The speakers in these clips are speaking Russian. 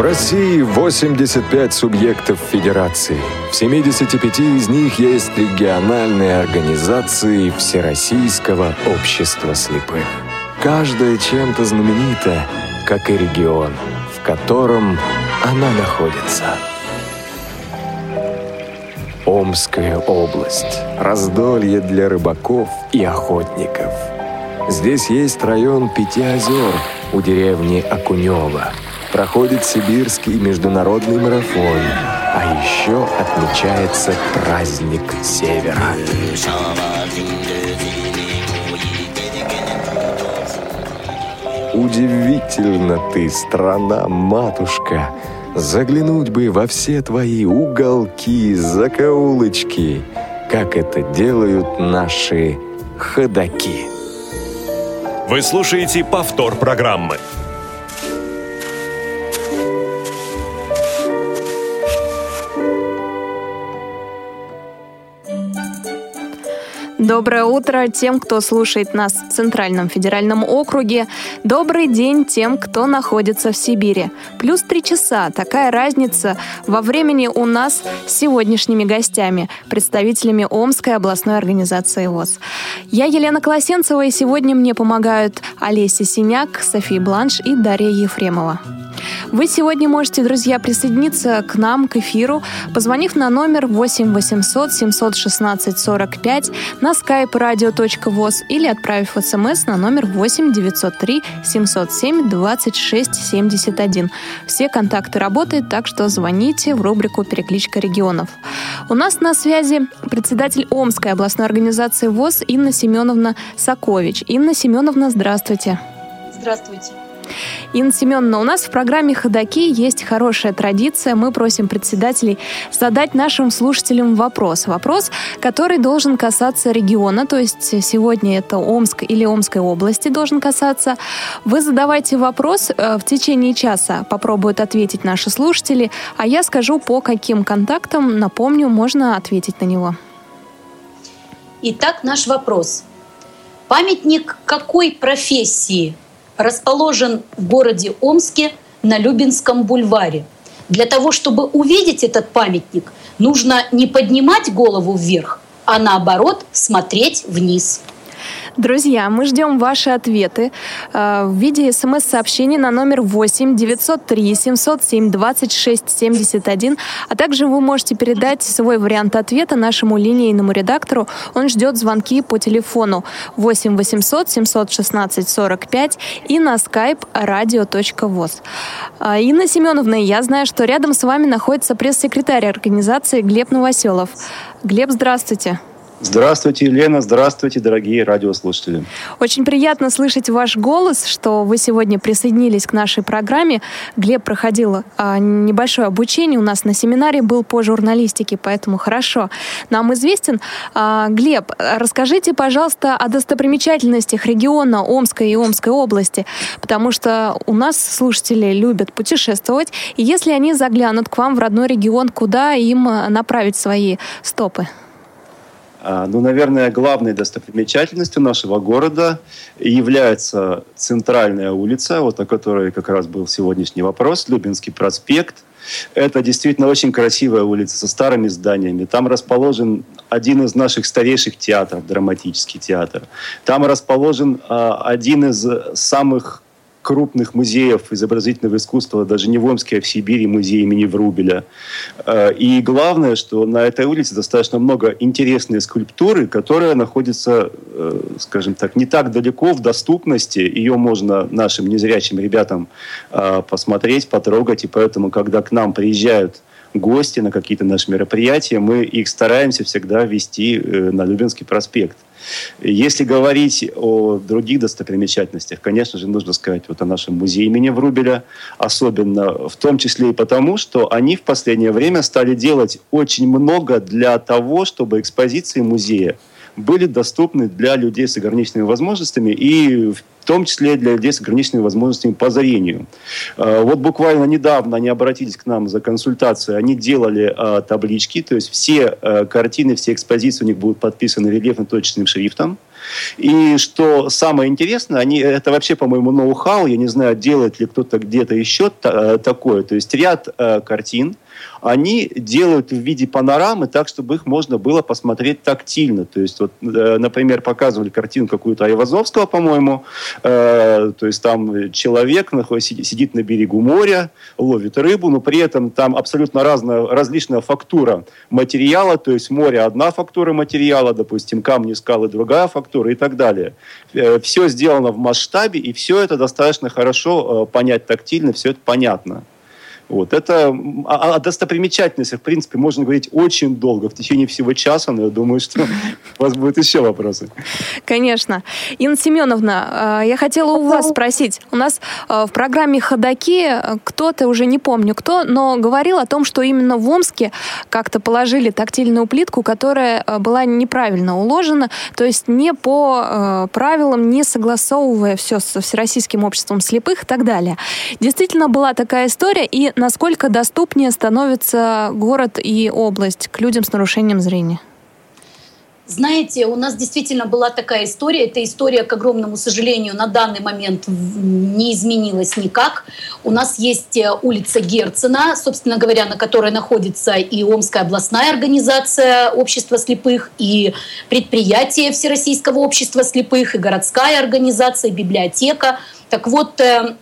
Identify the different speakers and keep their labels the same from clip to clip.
Speaker 1: В России 85 субъектов федерации. В 75 из них есть региональные организации Всероссийского общества слепых. Каждая чем-то знаменита, как и регион, в котором она находится. Омская область. Раздолье для рыбаков и охотников. Здесь есть район Пяти озер у деревни Окунева – проходит Сибирский международный марафон, а еще отмечается праздник Севера. Удивительно ты, страна-матушка, Заглянуть бы во все твои уголки, закоулочки, Как это делают наши ходаки.
Speaker 2: Вы слушаете повтор программы.
Speaker 3: Доброе утро тем, кто слушает нас в Центральном федеральном округе. Добрый день тем, кто находится в Сибири. Плюс три часа. Такая разница во времени у нас с сегодняшними гостями, представителями Омской областной организации ВОЗ. Я Елена Колосенцева, и сегодня мне помогают Олеся Синяк, София Бланш и Дарья Ефремова. Вы сегодня можете, друзья, присоединиться к нам, к эфиру, позвонив на номер 8 800 716 45 на skype radio.voz или отправив смс на номер 8 903 707 26 71. Все контакты работают, так что звоните в рубрику «Перекличка регионов». У нас на связи председатель Омской областной организации ВОЗ Инна Семеновна Сакович. Инна Семеновна, здравствуйте.
Speaker 4: Здравствуйте.
Speaker 3: Инна Семеновна, у нас в программе «Ходоки» есть хорошая традиция. Мы просим председателей задать нашим слушателям вопрос. Вопрос, который должен касаться региона, то есть сегодня это Омск или Омской области должен касаться. Вы задавайте вопрос, э, в течение часа попробуют ответить наши слушатели, а я скажу, по каким контактам, напомню, можно ответить на него.
Speaker 4: Итак, наш вопрос. Памятник какой профессии расположен в городе Омске на Любинском бульваре. Для того, чтобы увидеть этот памятник, нужно не поднимать голову вверх, а наоборот смотреть вниз.
Speaker 3: Друзья, мы ждем ваши ответы э, в виде смс-сообщений на номер 8 903 707 26 71, а также вы можете передать свой вариант ответа нашему линейному редактору. Он ждет звонки по телефону 8 800 716 45 и на skype radio.voz. Э, Инна Семеновна, я знаю, что рядом с вами находится пресс-секретарь организации Глеб Новоселов. Глеб, здравствуйте.
Speaker 5: Здравствуйте, Елена. Здравствуйте, дорогие радиослушатели.
Speaker 3: Очень приятно слышать ваш голос, что вы сегодня присоединились к нашей программе. Глеб проходил а, небольшое обучение у нас на семинаре, был по журналистике, поэтому хорошо нам известен. А, Глеб, расскажите, пожалуйста, о достопримечательностях региона Омской и Омской области, потому что у нас слушатели любят путешествовать, и если они заглянут к вам в родной регион, куда им направить свои стопы?
Speaker 5: А, ну, наверное, главной достопримечательностью нашего города является центральная улица, вот о которой как раз был сегодняшний вопрос, Любинский проспект. Это действительно очень красивая улица со старыми зданиями. Там расположен один из наших старейших театров, драматический театр. Там расположен а, один из самых крупных музеев изобразительного искусства, даже не в Омске, а в Сибири, музей имени Врубеля. Э, и главное, что на этой улице достаточно много интересной скульптуры, которая находится, э, скажем так, не так далеко в доступности. Ее можно нашим незрячим ребятам э, посмотреть, потрогать. И поэтому, когда к нам приезжают гости на какие-то наши мероприятия, мы их стараемся всегда вести на Любинский проспект. Если говорить о других достопримечательностях, конечно же, нужно сказать вот о нашем музее имени Врубеля, особенно в том числе и потому, что они в последнее время стали делать очень много для того, чтобы экспозиции музея были доступны для людей с ограниченными возможностями и в том числе для людей с ограниченными возможностями по зрению. А, вот буквально недавно они обратились к нам за консультацией, они делали а, таблички, то есть все а, картины, все экспозиции у них будут подписаны рельефно-точечным шрифтом, И что самое интересное, они, это вообще, по-моему, ноу-хау, я не знаю, делает ли кто-то где-то еще та, такое. То есть ряд э, картин, они делают в виде панорамы так, чтобы их можно было посмотреть тактильно. То есть, вот, э, например, показывали картину какую-то Айвазовского, по-моему, э, то есть там человек находится, сидит на берегу моря, ловит рыбу, но при этом там абсолютно разная, различная фактура материала, то есть море одна фактура материала, допустим, камни, скалы другая фактура и так далее. Э, все сделано в масштабе, и все это достаточно хорошо э, понять тактильно, все это понятно. Вот. Это, о, о достопримечательностях, в принципе, можно говорить очень долго, в течение всего часа, но я думаю, что у вас будут еще вопросы.
Speaker 3: Конечно. Инна Семеновна, а, я хотела у вас спросить. У нас а, в программе «Ходоки» кто-то, уже не помню кто, но говорил о том, что именно в Омске как-то положили тактильную плитку, которая а, была неправильно уложена, то есть не по правилам, не согласовывая все со Всероссийским обществом слепых и так далее. Действительно была такая история, и насколько доступнее становится город и область к людям с нарушением зрения?
Speaker 4: Знаете, у нас действительно была такая история. Эта история, к огромному сожалению, на данный момент не изменилась никак. У нас есть э, улица Герцена, собственно говоря, на которой находится и Омская областная организация общества слепых, и предприятие Всероссийского общества слепых, и городская организация, и библиотека. Так вот, э,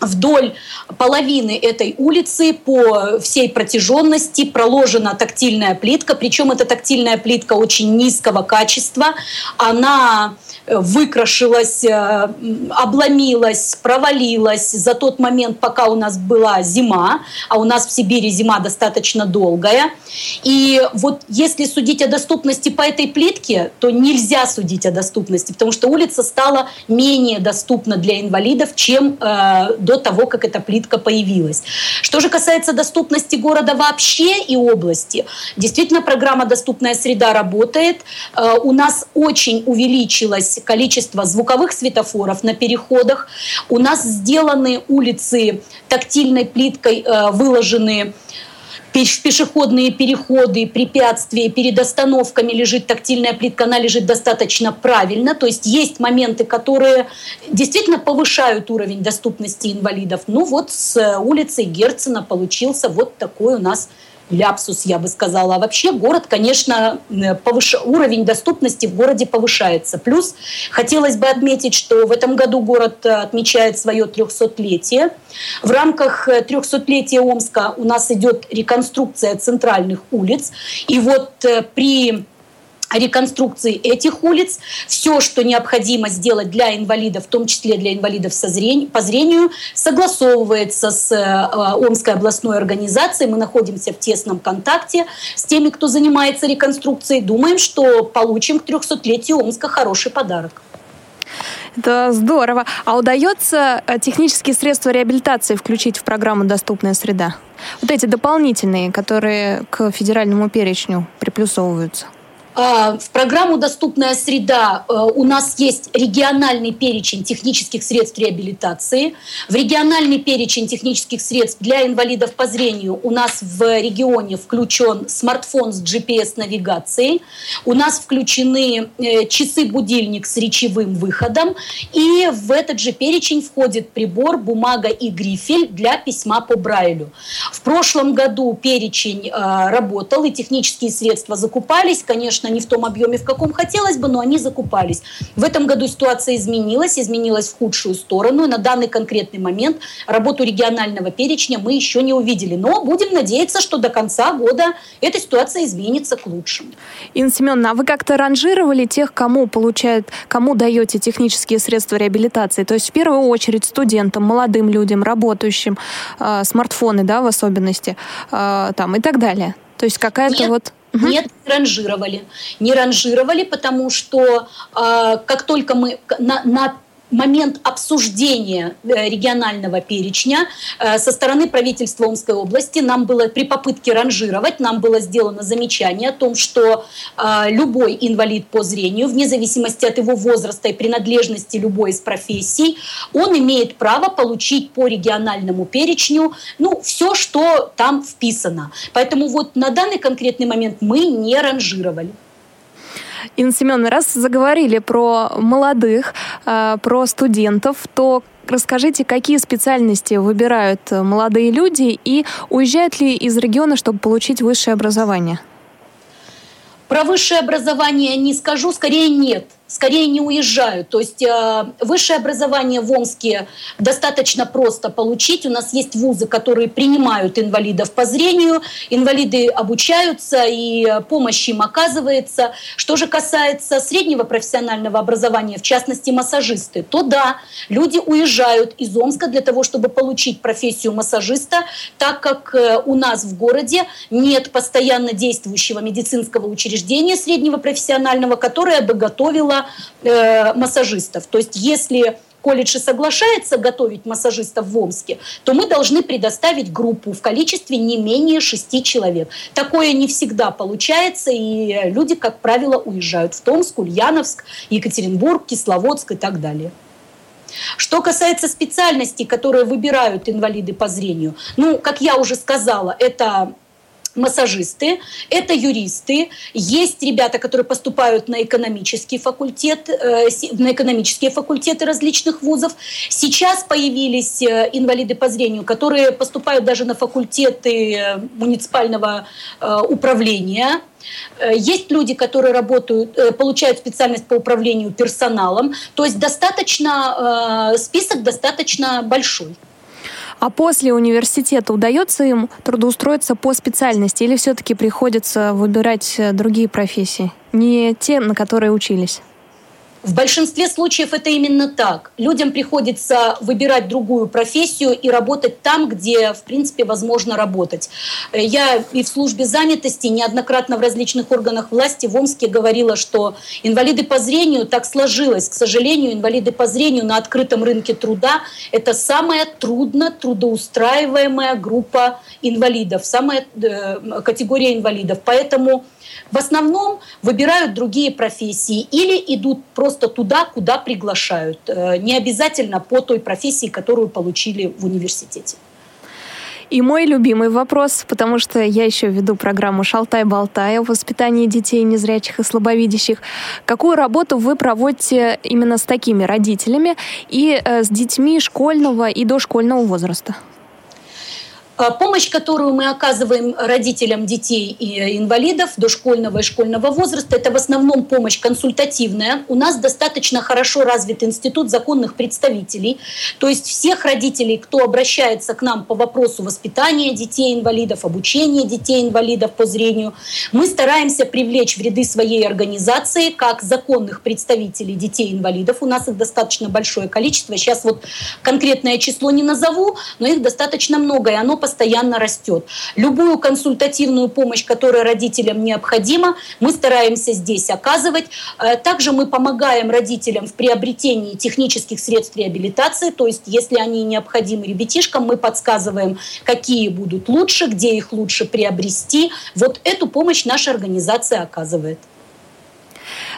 Speaker 4: вдоль половины этой улицы по всей протяженности проложена тактильная плитка, причем эта тактильная плитка очень низкого качества. Она выкрашилась, э, обломилась, провалилась за тот момент, пока у нас была зима, а у нас в Сибири зима достаточно долгая. И вот если судить о доступности по этой плитке, то нельзя судить о доступности, потому что улица стала менее доступна для инвалидов, чем э, до того, как эта плитка появилась. Что же касается доступности города вообще и области, действительно программа «Доступная среда» работает. Э, у нас очень увеличилась количество звуковых светофоров на переходах. У нас сделаны улицы тактильной плиткой, э, выложены пешеходные переходы, препятствия, перед остановками лежит тактильная плитка, она лежит достаточно правильно. То есть есть моменты, которые действительно повышают уровень доступности инвалидов. Ну вот с улицы Герцена получился вот такой у нас ляпсус, я бы сказала. А вообще город, конечно, э, повыш... уровень доступности в городе повышается. Плюс хотелось бы отметить, что в этом году город э, отмечает свое 300-летие. В рамках 300-летия э, Омска у нас идет реконструкция центральных улиц. И вот при реконструкции этих улиц. Все, что необходимо сделать для инвалидов, в том числе для инвалидов со зрень, по зрению, согласовывается с э, Омской областной организацией. Мы находимся в тесном контакте с теми, кто занимается реконструкцией. Думаем, что получим к 300-летию Омска хороший подарок.
Speaker 3: Это здорово. А удается э, технические средства реабилитации включить в программу «Доступная среда»? Вот эти дополнительные, которые к федеральному перечню приплюсовываются.
Speaker 4: А, в программу «Доступная среда» э, у нас есть региональный перечень технических средств реабилитации. В региональный перечень технических средств для инвалидов по зрению у нас в регионе включен смартфон с GPS-навигацией. У нас включены э, часы-будильник с речевым выходом. И в этот же перечень входит прибор, бумага и грифель для письма по Брайлю. В прошлом году перечень э, работал, и технические средства закупались. Конечно, конечно, не в том объеме, в каком хотелось бы, но они закупались. В этом году ситуация изменилась, изменилась в худшую сторону. И на данный конкретный момент работу регионального перечня мы еще не увидели. Но будем надеяться, что до конца года эта ситуация изменится к лучшему.
Speaker 3: Инна Семеновна, а вы как-то ранжировали тех, кому получают, кому даете технические средства реабилитации? То есть в первую очередь студентам, молодым людям, работающим, э, смартфоны, да, в особенности, э, там и так далее. То есть какая-то вот...
Speaker 4: Угу. Нет, не ранжировали. Не ранжировали, потому что э, как только мы на, на момент обсуждения э, регионального перечня э, со стороны правительства Омской области нам было при попытке ранжировать, нам было сделано замечание о том, что э, любой инвалид по зрению, вне зависимости от его возраста и принадлежности любой из профессий, он имеет право получить по региональному перечню ну, все, что там вписано. Поэтому вот на данный конкретный момент мы не ранжировали.
Speaker 3: Инна Семеновна, раз заговорили про молодых, э, про студентов, то расскажите, какие специальности выбирают молодые люди и уезжают ли из региона, чтобы получить высшее образование?
Speaker 4: Про высшее образование не скажу, скорее нет скорее не уезжают. То есть э, высшее образование в Омске достаточно просто получить. У нас есть вузы, которые принимают инвалидов по зрению, инвалиды обучаются и помощь им оказывается. Что же касается среднего профессионального образования, в частности массажисты, то да, люди уезжают из Омска для того, чтобы получить профессию массажиста, так как э, у нас в городе нет постоянно действующего медицинского учреждения среднего профессионального, которое бы готовило э, массажистов. То есть если колледж и соглашается готовить массажистов в Омске, то мы должны предоставить группу в количестве не менее шести человек. Такое не всегда получается, и люди, как правило, уезжают в Томск, Ульяновск, Екатеринбург, Кисловодск и так далее. Что касается специальностей, которые выбирают инвалиды по зрению, ну, как я уже сказала, это массажисты, это юристы, есть ребята, которые поступают на экономический факультет, э, на экономические факультеты различных вузов. Сейчас появились э, инвалиды по зрению, которые поступают даже на факультеты э, муниципального управления. Есть люди, которые работают, получают специальность по управлению персоналом. То есть достаточно, список достаточно большой.
Speaker 3: А после университета удается им трудоустроиться по специальности или все-таки приходится выбирать э, другие профессии, не те, на которые учились?
Speaker 4: В большинстве случаев это именно так. Людям приходится выбирать другую профессию и работать там, где, в принципе, возможно работать. Я и в службе занятости неоднократно в различных органах власти в Омске говорила, что инвалиды по зрению так сложилось. К сожалению, инвалиды по зрению на открытом рынке труда – это самая трудно трудоустраиваемая группа инвалидов, самая э, категория инвалидов. Поэтому в основном выбирают другие профессии или идут просто туда, куда приглашают. Э, не обязательно по той профессии, которую получили в университете.
Speaker 3: И мой любимый вопрос, потому что я еще веду программу «Шалтай-болтай» о воспитании детей незрячих и слабовидящих. Какую работу вы проводите именно с такими родителями и э, с детьми школьного и дошкольного возраста?
Speaker 4: А, помощь, которую мы оказываем родителям детей и инвалидов дошкольного и школьного возраста, это в основном помощь консультативная. У нас достаточно хорошо развит институт законных представителей. То есть всех родителей, кто обращается к нам по вопросу воспитания детей-инвалидов, обучения детей-инвалидов по зрению, мы стараемся привлечь в ряды своей организации как законных представителей детей-инвалидов. У нас их достаточно большое количество. Сейчас вот конкретное число не назову, но их достаточно много, и оно постоянно растет. Любую консультативную помощь, которая родителям необходима, мы стараемся здесь оказывать. Э, также мы помогаем родителям в приобретении технических средств реабилитации, то есть если они необходимы ребятишкам, мы подсказываем, какие будут лучше, где их лучше приобрести. Вот эту помощь наша организация оказывает.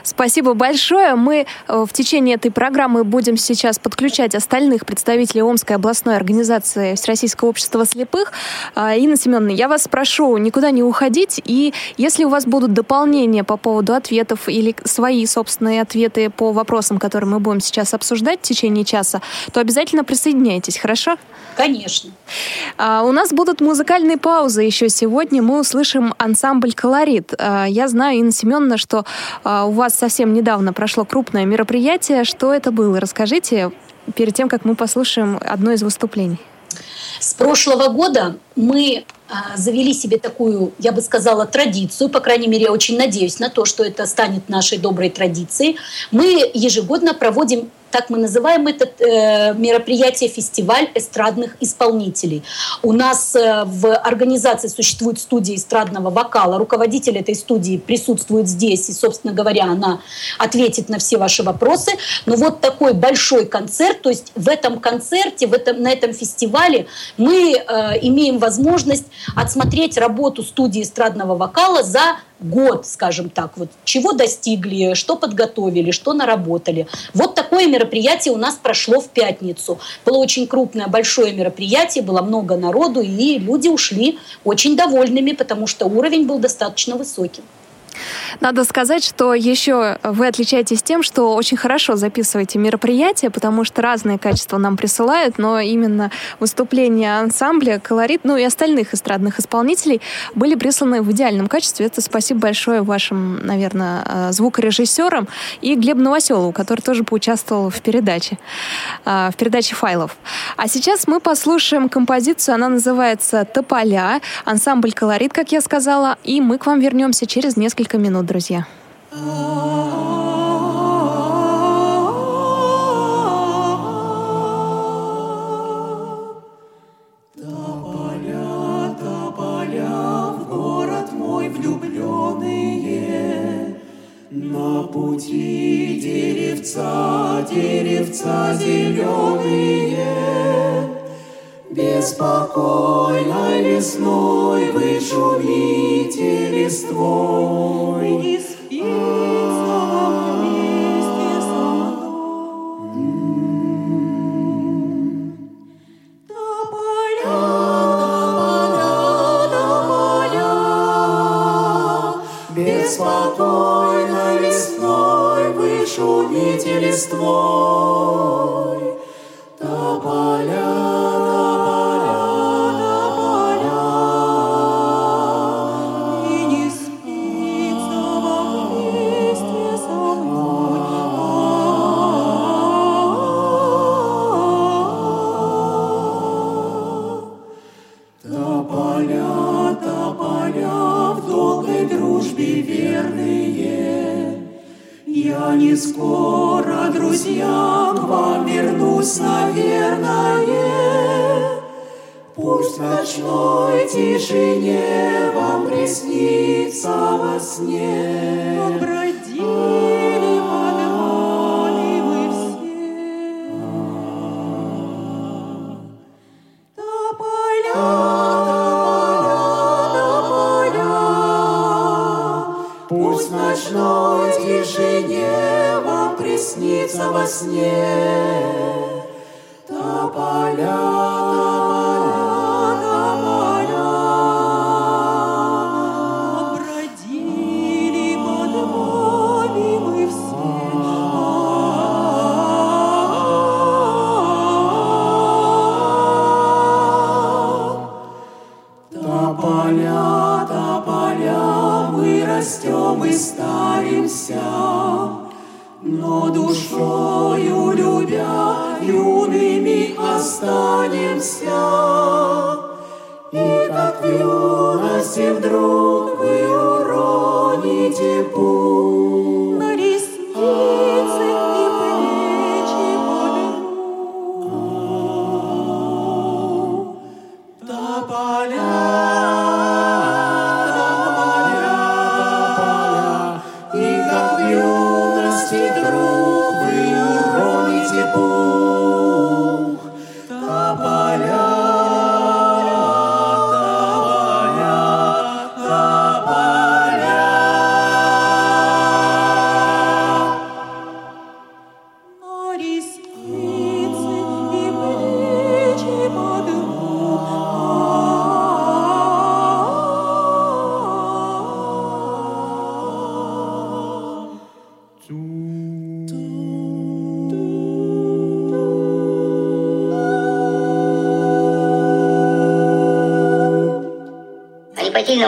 Speaker 3: Спасибо большое. Мы э, в течение этой программы будем сейчас подключать остальных представителей Омской областной организации Всероссийского общества слепых. А, Инна Семеновна, я вас прошу никуда не уходить. И если у вас будут дополнения по поводу ответов или свои собственные ответы по вопросам, которые мы будем сейчас обсуждать в течение часа, то обязательно присоединяйтесь, хорошо?
Speaker 4: Конечно.
Speaker 3: А, у нас будут музыкальные паузы еще сегодня. Мы услышим ансамбль «Колорит». А, я знаю, Инна Семеновна, что у вас совсем недавно прошло крупное мероприятие. Что это было? Расскажите перед тем, как мы послушаем одно из выступлений.
Speaker 4: С прошлого года мы а, завели себе такую, я бы сказала, традицию, по крайней мере, я очень надеюсь на то, что это станет нашей доброй традицией. Мы ежегодно проводим так мы называем это э, мероприятие фестиваль эстрадных исполнителей. У нас э, в организации существует студия эстрадного вокала. Руководитель этой студии присутствует здесь, и, собственно говоря, она ответит на все ваши вопросы. Но вот такой большой концерт, то есть в этом концерте, в этом, на этом фестивале мы э, имеем возможность отсмотреть работу студии эстрадного вокала за год, скажем так, вот чего достигли, что подготовили, что наработали. Вот такое мероприятие у нас прошло в пятницу. Было очень крупное, большое мероприятие, было много народу, и люди ушли очень довольными, потому что уровень был достаточно высокий.
Speaker 3: Надо сказать, что еще вы отличаетесь тем, что очень хорошо записываете мероприятия, потому что разные качества нам присылают, но именно выступления ансамбля, колорит, ну и остальных эстрадных исполнителей были присланы в идеальном качестве. Это спасибо большое вашим, наверное, э, звукорежиссерам и Глебу Новоселову, который тоже поучаствовал в передаче, э, в передаче файлов. А сейчас мы послушаем композицию, она называется «Тополя», ансамбль «Колорит», как я сказала, и мы к вам вернемся через несколько минут, друзья.
Speaker 6: На пути деревца, деревца зеленые, Беспокойной весной вы шумите листвой. Не спится вместе со мной. Тополя, тополя, тополя, Беспокойной весной вы шумите листвой. Тополя, скоро, друзья, к вам вернусь, наверное. Пусть в ночной тишине вам приснится во сне. Бродили под приснится во сне.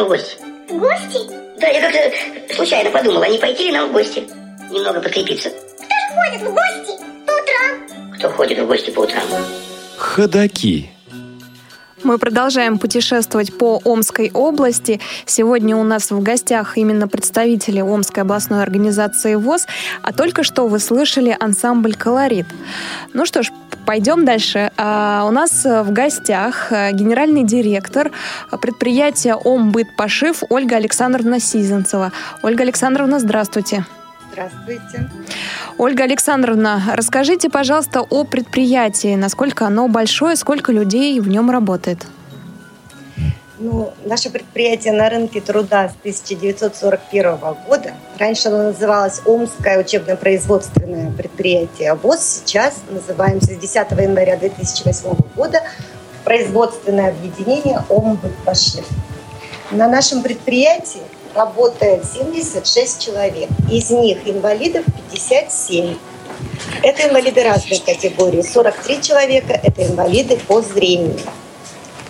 Speaker 7: Гости.
Speaker 8: В гости?
Speaker 7: Да, я как-то случайно подумал, а не пойти ли нам в гости? Немного подкрепиться.
Speaker 8: Кто же ходит в гости по утрам?
Speaker 7: Кто ходит в гости по утрам?
Speaker 1: Ходаки.
Speaker 3: Мы продолжаем путешествовать по Омской области. Сегодня у нас в гостях именно представители Омской областной организации ВОЗ, а только что вы слышали ансамбль «Колорит». Ну что ж, пойдем дальше. А, у нас в гостях э, генеральный директор предприятия «Омбыт-пошив» Ольга Александровна Сизенцева. Ольга Александровна, здравствуйте.
Speaker 9: Здравствуйте.
Speaker 3: Ольга Александровна, расскажите, пожалуйста, о предприятии, насколько оно большое, сколько людей в нем работает.
Speaker 9: Ну, наше предприятие на рынке труда с 1941 года. Раньше оно называлось Омское учебно-производственное предприятие ВОЗ. Сейчас называемся с 10 января 2008 года производственное объединение ОМБПШ. На нашем предприятии работает 76 человек. Из них инвалидов 57. Это инвалиды разной категории. 43 человека – это инвалиды по зрению.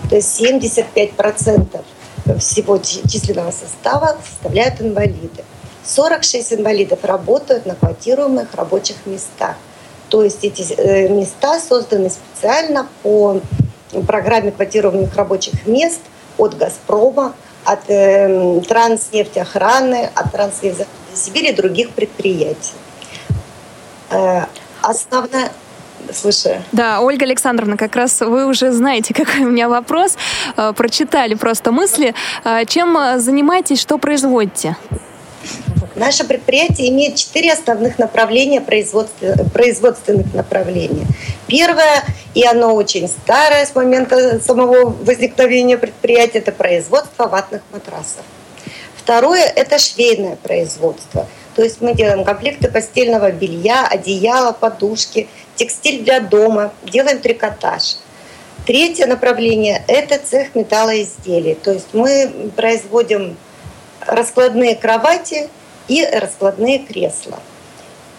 Speaker 9: То есть 75% всего численного состава составляют инвалиды. 46 инвалидов работают на квотируемых рабочих местах. То есть эти э, места созданы специально по программе квотированных рабочих мест от «Газпрома», от э, Транснефтеохраны, от Транснефти Сибири и других предприятий. Э, основная
Speaker 3: слушаю. Да, Ольга Александровна, как раз вы уже знаете, какой у меня вопрос. Э, прочитали просто мысли. Э, чем занимаетесь, что производите?
Speaker 9: Наше предприятие имеет четыре основных направления производственных направления. Первое, и оно очень старое с момента самого возникновения предприятия, это производство ватных матрасов. Второе – это швейное производство. То есть мы делаем комплекты постельного белья, одеяла, подушки, текстиль для дома, делаем трикотаж. Третье направление – это цех металлоизделий. То есть мы производим раскладные кровати и раскладные кресла.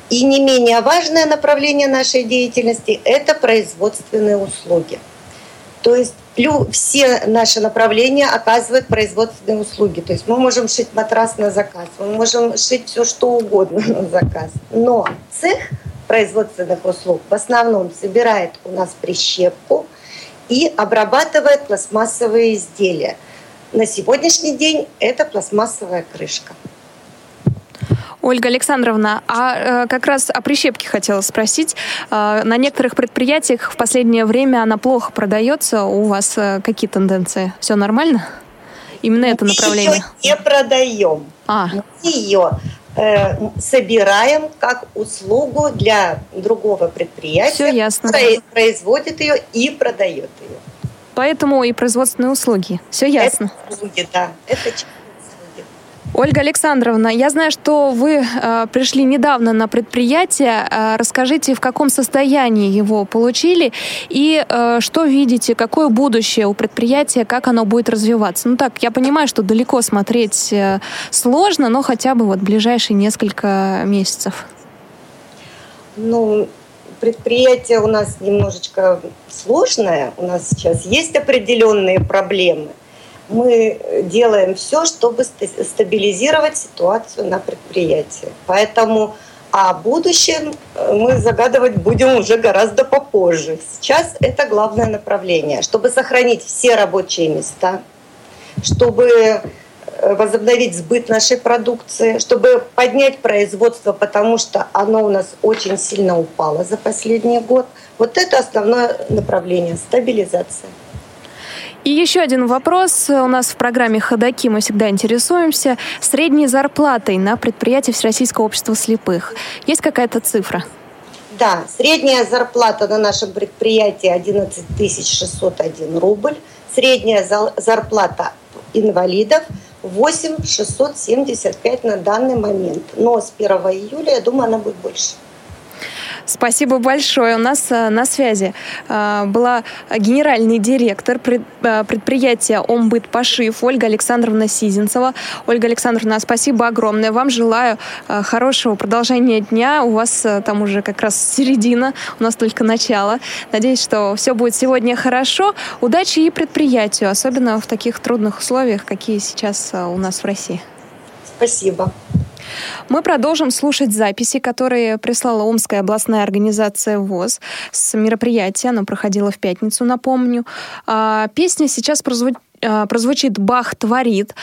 Speaker 9: И не менее важное направление нашей деятельности – это производственные услуги. То есть все наши направления оказывают производственные услуги. То есть мы можем шить матрас на заказ, мы можем шить все что угодно на заказ. Но цех производственных услуг в основном собирает у нас прищепку и обрабатывает пластмассовые изделия. На сегодняшний день это пластмассовая крышка.
Speaker 3: Ольга Александровна, а э, как раз о прищепке хотела спросить. Э, на некоторых предприятиях в последнее время она плохо продается. У вас э, какие тенденции? Все нормально? Именно Мы это направление?
Speaker 9: Ее не продаем. А. Мы ее э, собираем как услугу для другого предприятия.
Speaker 3: Все ясно.
Speaker 9: Производит ее и продает ее.
Speaker 3: Поэтому и производственные услуги. Все ясно.
Speaker 9: Это услуги, да. Это
Speaker 3: Ольга Александровна, я знаю, что вы э, пришли недавно на предприятие. Э, расскажите, в каком состоянии его получили и э, что видите, какое будущее у предприятия, как оно будет развиваться. Ну так, я понимаю, что далеко смотреть э, сложно, но хотя бы вот ближайшие несколько месяцев.
Speaker 9: Ну, предприятие у нас немножечко сложное. У нас сейчас есть определенные проблемы мы делаем все, чтобы стабилизировать ситуацию на предприятии. Поэтому о будущем э, мы загадывать будем уже гораздо попозже. Сейчас это главное направление, чтобы сохранить все рабочие места, чтобы э, возобновить сбыт нашей продукции, чтобы поднять производство, потому что оно у нас очень сильно упало за последний год. Вот это основное направление – стабилизация.
Speaker 3: И еще один вопрос. У нас в программе «Ходоки» мы всегда интересуемся средней зарплатой на предприятии Всероссийского общества слепых. Есть какая-то цифра?
Speaker 9: Да, средняя зарплата на нашем предприятии 11 601 рубль. Средняя зарплата инвалидов 8 675 на данный момент. Но с 1 июля, я думаю, она будет больше.
Speaker 3: Спасибо большое. У нас э, на связи э, была генеральный директор э, предприятия «Омбыт Пошив» Ольга Александровна Сизинцева. Ольга Александровна, спасибо огромное. Вам желаю хорошего продолжения дня. У вас там уже как раз середина, у нас только начало. Надеюсь, что все будет сегодня хорошо. Удачи и предприятию, особенно в таких трудных условиях, какие сейчас у нас в России.
Speaker 9: Спасибо.
Speaker 3: Мы продолжим слушать записи, которые прислала Омская областная организация ВОЗ с мероприятия. Оно проходило в пятницу, напомню. А, песня сейчас прозвучит а, прозвучит «Бах творит».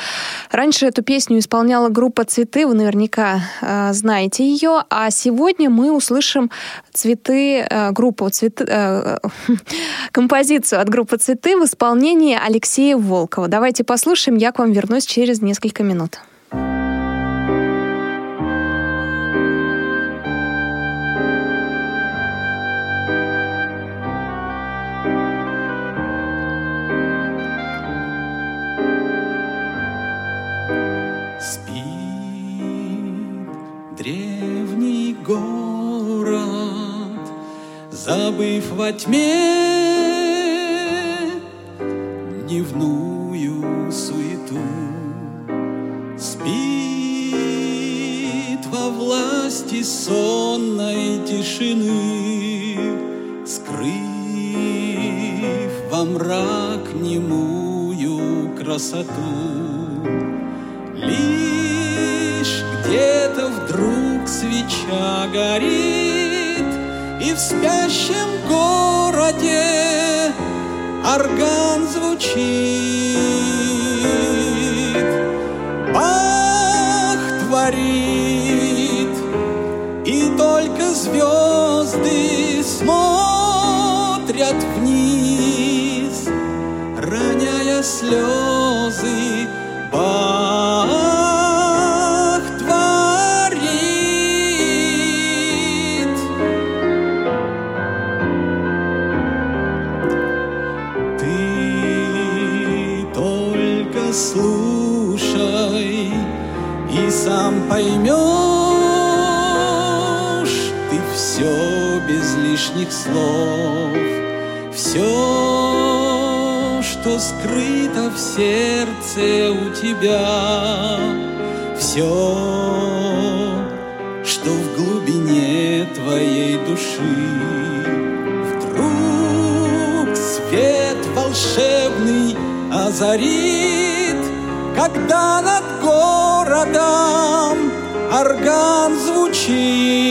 Speaker 3: Раньше эту песню исполняла группа «Цветы», вы наверняка э, знаете ее, а сегодня мы услышим цветы, э, группу цветы, э, композицию от группы «Цветы» в исполнении Алексея Волкова. Давайте послушаем, я к вам вернусь через несколько минут.
Speaker 6: Забыв во тьме дневную суету,
Speaker 10: Спит во власти сонной тишины, Скрыв во мрак немую красоту. Лишь где-то вдруг свеча горит, И в спящем городе орган звучит. Бах творит, и только звезды смотрят вниз, роняя слезы. Только слушай и сам поймешь, ты все без лишних слов, все, что скрыто в сердце у тебя, все, что в глубине твоей души. Вдруг свет волшебный озарит, когда над городом орган звучит.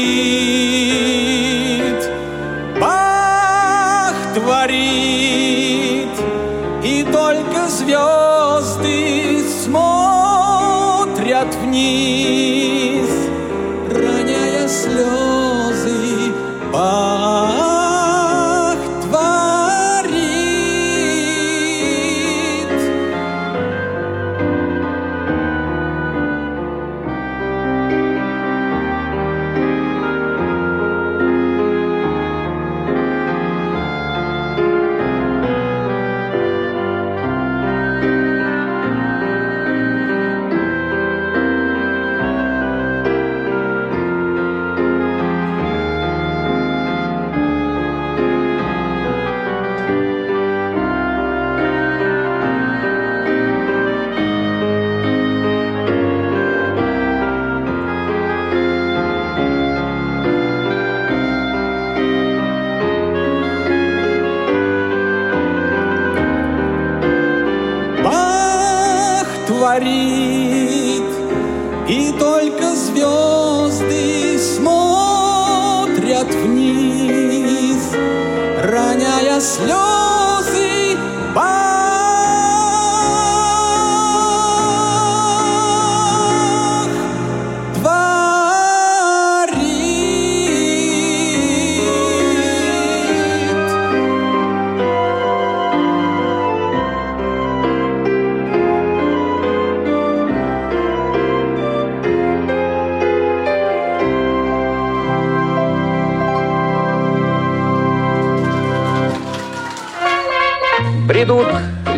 Speaker 10: Роняя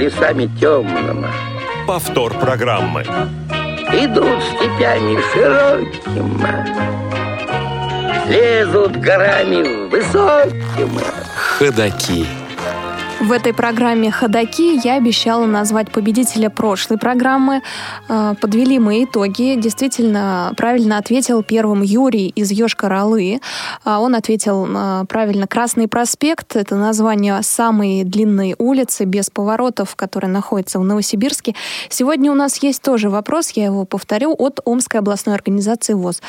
Speaker 11: лесами темными,
Speaker 2: Повтор программы.
Speaker 11: идут степями широкими, лезут горами высокими.
Speaker 1: Ходаки.
Speaker 3: В этой программе «Ходоки» я обещала назвать победителя прошлой программы. Э, Подвели мы итоги. Действительно, правильно ответил первым Юрий из Йошкар-Олы. А Он ответил э, правильно «Красный проспект». Это название самой длинной улицы без поворотов, которая находится в Новосибирске. Сегодня у нас есть тоже вопрос, я его повторю, от Омской областной организации ВОЗ.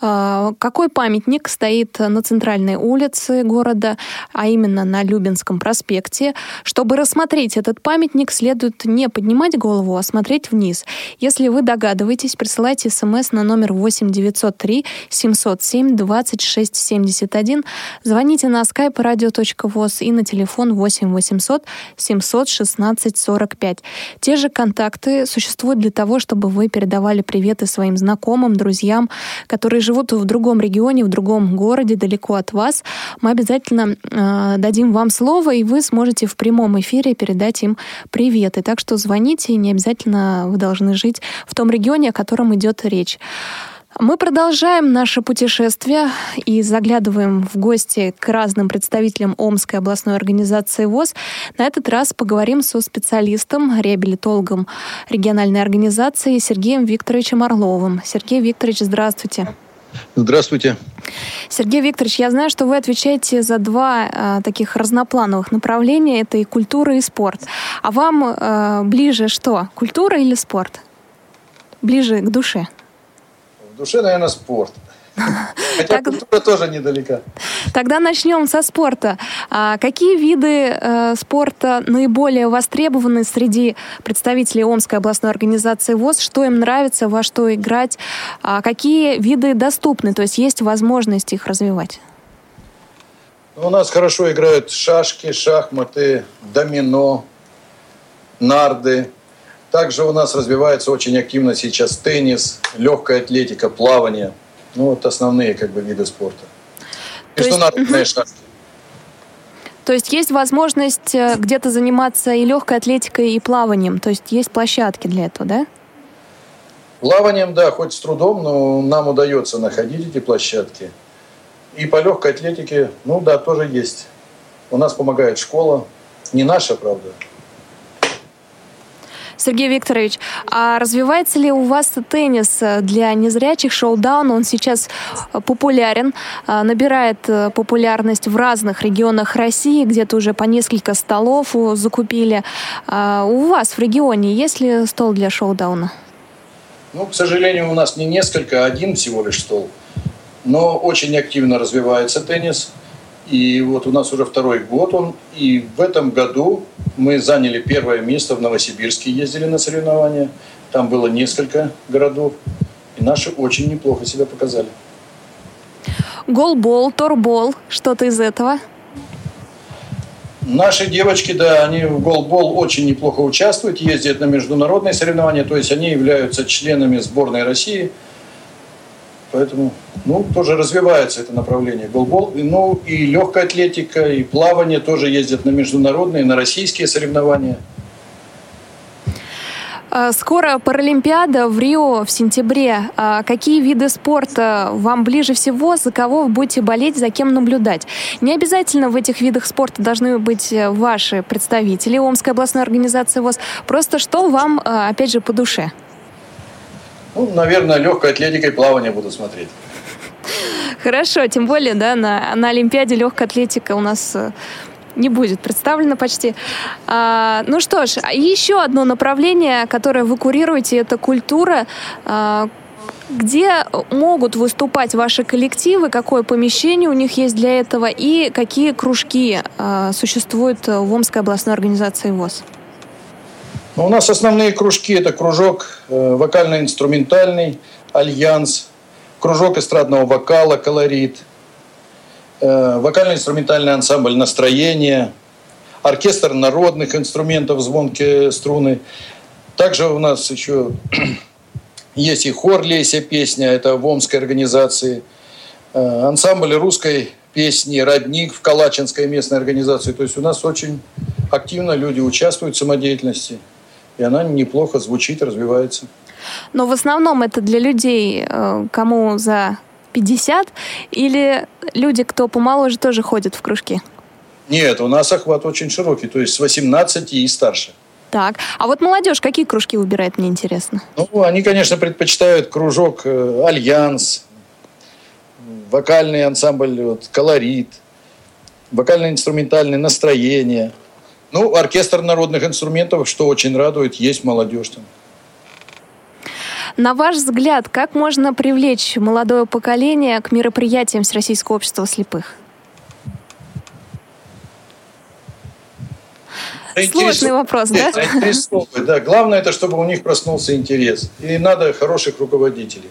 Speaker 3: Какой памятник стоит на центральной улице города, а именно на Любинском проспекте? Чтобы рассмотреть этот памятник, следует не поднимать голову, а смотреть вниз. Если вы догадываетесь, присылайте смс на номер 8 903 707 26 71. Звоните на skype radio.voz и на телефон 8 800 716 45. Те же контакты существуют для того, чтобы вы передавали приветы своим знакомым, друзьям, которые живут в другом регионе, в другом городе, далеко от вас. Мы обязательно э, дадим вам слово, и вы сможете в прямом эфире передать им приветы. Так что звоните, и не обязательно вы должны жить в том регионе, о котором идет речь. Мы продолжаем наше путешествие и заглядываем в гости к разным представителям Омской областной организации ВОЗ. На этот раз поговорим со специалистом, реабилитологом региональной организации Сергеем Викторовичем Орловым. Сергей Викторович, здравствуйте.
Speaker 12: Здравствуйте.
Speaker 3: Сергей Викторович, я знаю, что вы отвечаете за два э, таких разноплановых направления. Это и культура, и спорт. А вам э, ближе что, культура или спорт? Ближе к душе?
Speaker 12: душе, наверное, спорт. Хотя культура тоже недалека.
Speaker 3: Тогда начнем со спорта. А какие виды э, спорта наиболее востребованы среди представителей Омской областной организации ВОЗ? Что им нравится, во что играть? А какие виды доступны, то есть есть возможность их развивать?
Speaker 12: Ну, у нас хорошо играют шашки, шахматы, домино, нарды, также у нас развивается очень активно сейчас теннис, легкая атлетика, плавание. Ну, вот основные как бы виды спорта. Международные есть... шашки.
Speaker 3: То есть есть возможность э, где-то заниматься и легкой атлетикой, и плаванием. То есть есть площадки для этого, да?
Speaker 12: Плаванием, да, хоть с трудом, но нам удается находить эти площадки. И по легкой атлетике, ну да, тоже есть. У нас помогает школа. Не наша, правда.
Speaker 3: Сергей Викторович, а развивается ли у вас теннис для незрячих? Шоу-даун, он сейчас популярен, а, набирает э, популярность в разных регионах России, где-то уже по несколько столов закупили. А у вас в регионе есть ли стол для шоу-дауна?
Speaker 12: Ну, к сожалению, у нас не несколько, а один всего лишь стол. Но очень активно развивается теннис. И вот у нас уже второй год он. И в этом году мы заняли первое место в Новосибирске, ездили на соревнования. Там было несколько городов. И наши очень неплохо себя показали.
Speaker 3: Голбол, торбол, что-то из этого?
Speaker 12: Наши девочки, да, они в голбол очень неплохо участвуют, ездят на международные соревнования, то есть они являются членами сборной России – Поэтому, ну, тоже развивается это направление голбол. Ну, и легкая атлетика, и плавание тоже ездят на международные, на российские соревнования.
Speaker 3: А, скоро Паралимпиада в Рио в сентябре. А какие виды спорта вам ближе всего? За кого вы будете болеть, за кем наблюдать? Не обязательно в этих видах спорта должны быть ваши представители Омской областной организации ВОЗ. Просто что вам, а, опять же, по душе?
Speaker 12: Ну, наверное, легкой атлетикой плавание буду смотреть.
Speaker 3: Хорошо, тем более, да, на, на Олимпиаде легкая атлетика у нас э, не будет представлена почти. А, ну что ж, еще одно направление, которое вы курируете, это культура. А, где могут выступать ваши коллективы, какое помещение у них есть для этого и какие кружки а, существуют в Омской областной организации ВОЗ?
Speaker 12: Но у нас основные кружки – это кружок э, вокально-инструментальный, альянс, кружок эстрадного вокала «Колорит», э, вокально-инструментальный ансамбль «Настроение», оркестр народных инструментов «Звонкие струны». Также у нас еще есть и хор «Леся песня», это в Омской организации, э, ансамбль русской песни «Родник» в Калачинской местной организации. То есть у нас очень активно люди участвуют в самодеятельности – и она неплохо звучит, развивается.
Speaker 3: Но в основном это для людей, э, кому за 50, или люди, кто помоложе, тоже ходят в кружки?
Speaker 12: Нет, у нас охват очень широкий, то есть с 18 и старше.
Speaker 3: Так, а вот молодежь какие кружки выбирает, мне интересно?
Speaker 12: Ну, они, конечно, предпочитают кружок э, «Альянс», вокальный ансамбль вот, «Колорит», вокально-инструментальное настроение – ну, оркестр народных инструментов, что очень радует, есть молодежь там.
Speaker 3: На ваш взгляд, как можно привлечь молодое поколение к мероприятиям Всероссийского общества слепых? Сложный вопрос, да?
Speaker 12: да? Главное, это чтобы у них проснулся интерес. И надо хороших руководителей.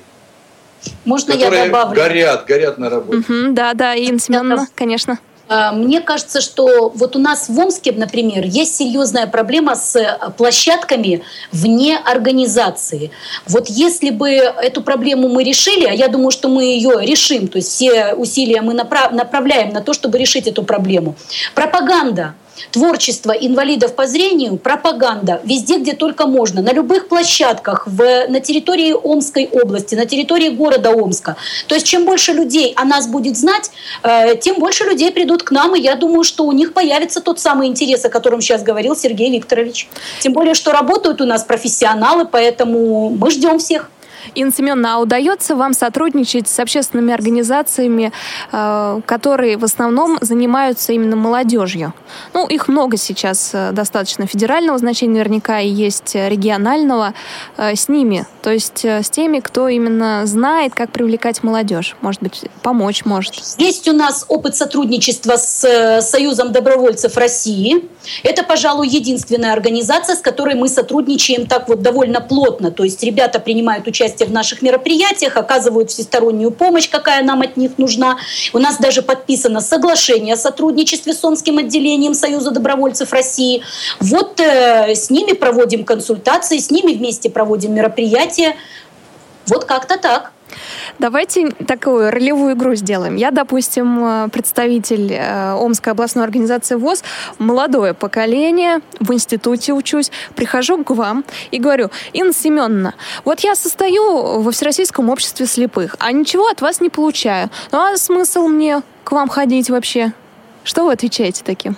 Speaker 4: Можно
Speaker 12: которые
Speaker 4: я добавлю?
Speaker 12: горят, горят на работе.
Speaker 3: Угу, да, да, Инна Семеновна, конечно.
Speaker 4: А, мне кажется, что вот у нас в Омске, например, есть серьезная проблема с э, площадками вне организации. Вот если бы эту проблему мы решили, а я думаю, что мы ее решим, то есть все усилия мы направляем на то, чтобы решить эту проблему. Пропаганда – творчество инвалидов по зрению, пропаганда везде, где только можно, на любых площадках, в, на территории Омской области, на территории города Омска. То есть чем больше людей о нас будет знать, э, тем больше людей придут к нам, и я думаю, что у них появится тот самый интерес, о котором сейчас говорил Сергей Викторович. Тем более, что работают у нас профессионалы, поэтому мы ждем всех.
Speaker 3: Инна а удается вам сотрудничать с общественными организациями, э, которые в основном занимаются именно молодежью? Ну, их много сейчас э, достаточно федерального значения, наверняка и есть регионального. Э, с ними, то есть с теми, кто именно знает, как привлекать молодежь, может быть, помочь может.
Speaker 4: Есть у нас опыт сотрудничества с Союзом добровольцев России. Это, пожалуй, единственная организация, с которой мы сотрудничаем так вот довольно плотно. То есть ребята принимают участие в наших мероприятиях, оказывают всестороннюю помощь, какая нам от них нужна. У нас даже подписано соглашение о сотрудничестве с Омским отделением Союза добровольцев России. Вот э, с ними проводим консультации, с ними вместе проводим мероприятия. Вот как-то так.
Speaker 3: Давайте такую ролевую игру сделаем. Я, допустим, э, представитель э, Омской областной организации ВОЗ, молодое поколение, в институте учусь, прихожу к вам и говорю, Инна Семеновна, вот я состою во Всероссийском обществе слепых, а ничего от вас не получаю. Ну а смысл мне к вам ходить вообще? Что вы отвечаете таким?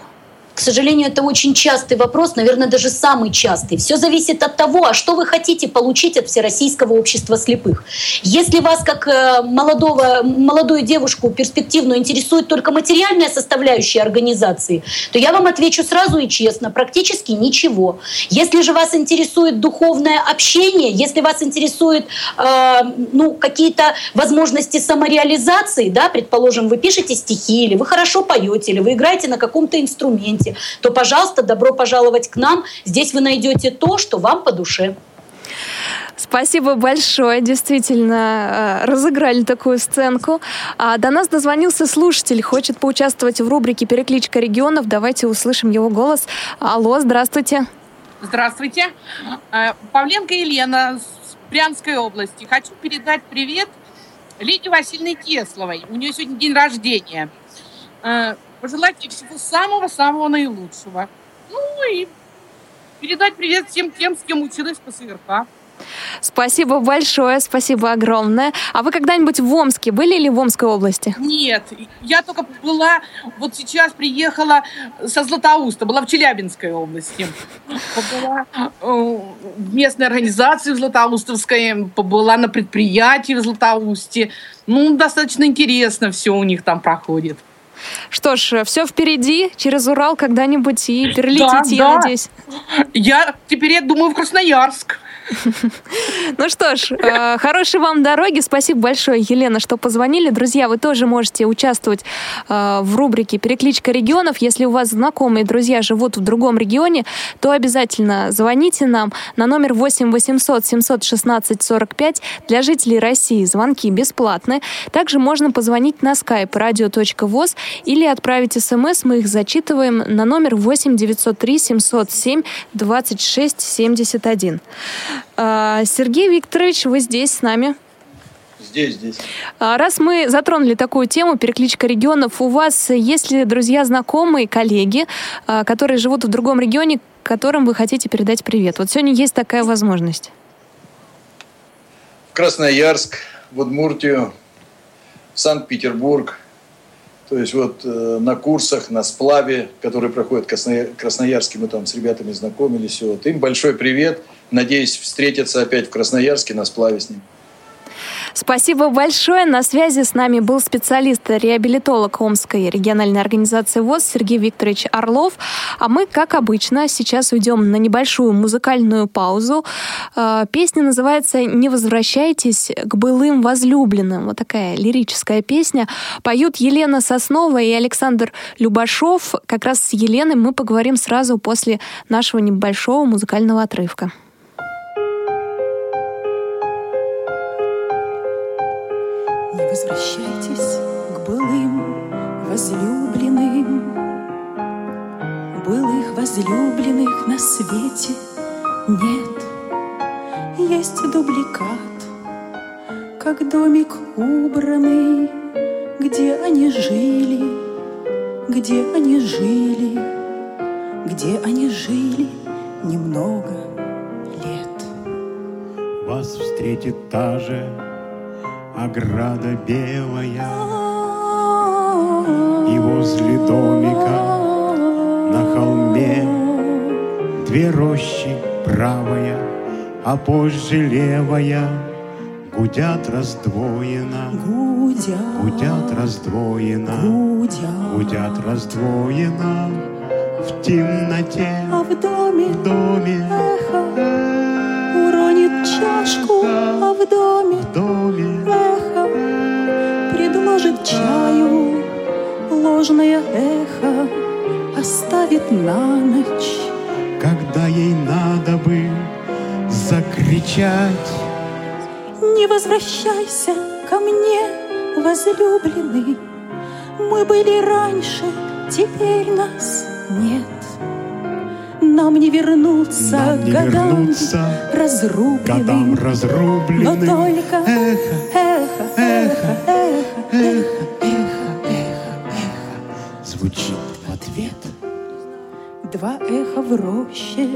Speaker 4: К сожалению, это очень частый вопрос, наверное, даже самый частый. Все зависит от того, а что вы хотите получить от Всероссийского общества слепых. Если вас, как э, молодого, молодую девушку перспективную, интересует только материальная составляющая организации, то я вам отвечу сразу и честно, практически ничего. Если же вас интересует духовное общение, если вас интересует э, ну, какие-то возможности самореализации, да, предположим, вы пишете стихи, или вы хорошо поете, или вы играете на каком-то инструменте, хотите, то, пожалуйста, добро пожаловать к нам. Здесь вы найдете то, что вам по душе.
Speaker 3: Спасибо большое. Действительно, э, разыграли такую сценку. А до нас дозвонился слушатель, хочет поучаствовать в рубрике «Перекличка регионов». Давайте услышим его голос. Алло, здравствуйте.
Speaker 13: Здравствуйте. Э, Павленко Елена с Брянской области. Хочу передать привет Лидии Васильевне Тесловой. У нее сегодня день рождения. Пожелать ей всего самого-самого наилучшего. Ну и передать привет всем тем, с кем училась по СВРК.
Speaker 3: Спасибо большое, спасибо огромное. А вы когда-нибудь в Омске были или в Омской области?
Speaker 13: Нет, я только была, вот сейчас приехала со Златоуста, была в Челябинской области. Побыла э, в местной организации в Златоустовской, побыла на предприятии в Златоусте. Ну, достаточно интересно все у них там проходит.
Speaker 3: Что ж, все впереди, через Урал когда-нибудь и перелетите, да, я да. надеюсь.
Speaker 13: Я теперь, я думаю, в Красноярск.
Speaker 3: Ну что ж, э, хорошей вам дороги. Спасибо большое, Елена, что позвонили. Друзья, вы тоже можете участвовать э, в рубрике «Перекличка регионов». Если у вас знакомые друзья живут в другом регионе, то обязательно звоните нам на номер 8 800 716 45. Для жителей России звонки бесплатны. Также можно позвонить на skype radio.voz или отправить смс. Мы их зачитываем на номер 8 903 707 26 71. А, Сергей Викторович, вы здесь с нами.
Speaker 12: Здесь, здесь.
Speaker 3: А, раз мы затронули такую тему, перекличка регионов, у вас есть ли друзья, знакомые, коллеги, а, которые живут в другом регионе, которым вы хотите передать привет? Вот сегодня есть такая возможность.
Speaker 12: Красноярск, в Удмуртию, Санкт-Петербург. То есть вот э, на курсах, на сплаве, который проходит в Красноярске, мы там с ребятами знакомились. Вот. Им большой привет – Надеюсь встретиться опять в Красноярске на сплаве с ним.
Speaker 3: Спасибо большое. На связи с нами был специалист-реабилитолог Омской региональной организации ВОЗ Сергей Викторович Орлов. А мы, как обычно, сейчас уйдем на небольшую музыкальную паузу. Э, песня называется «Не возвращайтесь к былым возлюбленным». Вот такая лирическая песня. Поют Елена Соснова и Александр Любашов. Как раз с Еленой мы поговорим сразу после нашего небольшого музыкального отрывка.
Speaker 14: Возвращайтесь к былым возлюбленным Былых возлюбленных на свете нет Есть дубликат, как домик убранный Где они жили, где они жили где они жили немного лет.
Speaker 15: Вас встретит та же ограда белая, И возле домика на холме Две рощи правая, а позже левая. Гудят раздвоено,
Speaker 14: гудят,
Speaker 15: гудят раздвоено,
Speaker 14: гудят,
Speaker 15: гудят раздвоено. В темноте,
Speaker 14: а в доме,
Speaker 15: в доме
Speaker 14: эхо уронит чашку, а в доме,
Speaker 15: в доме
Speaker 14: эхо предложит чаю, ложное эхо оставит на ночь,
Speaker 15: когда ей надо бы закричать.
Speaker 14: Не возвращайся ко мне, возлюбленный, мы были раньше, теперь нас нет. Нам не вернуться
Speaker 15: Нам не
Speaker 14: годам
Speaker 15: вернуться
Speaker 14: разрубленным,
Speaker 15: годам разрубленным.
Speaker 14: но только
Speaker 15: эхо,
Speaker 14: эхо, эхо, эхо, эхо,
Speaker 15: звучит в ответ.
Speaker 14: Два эха в роще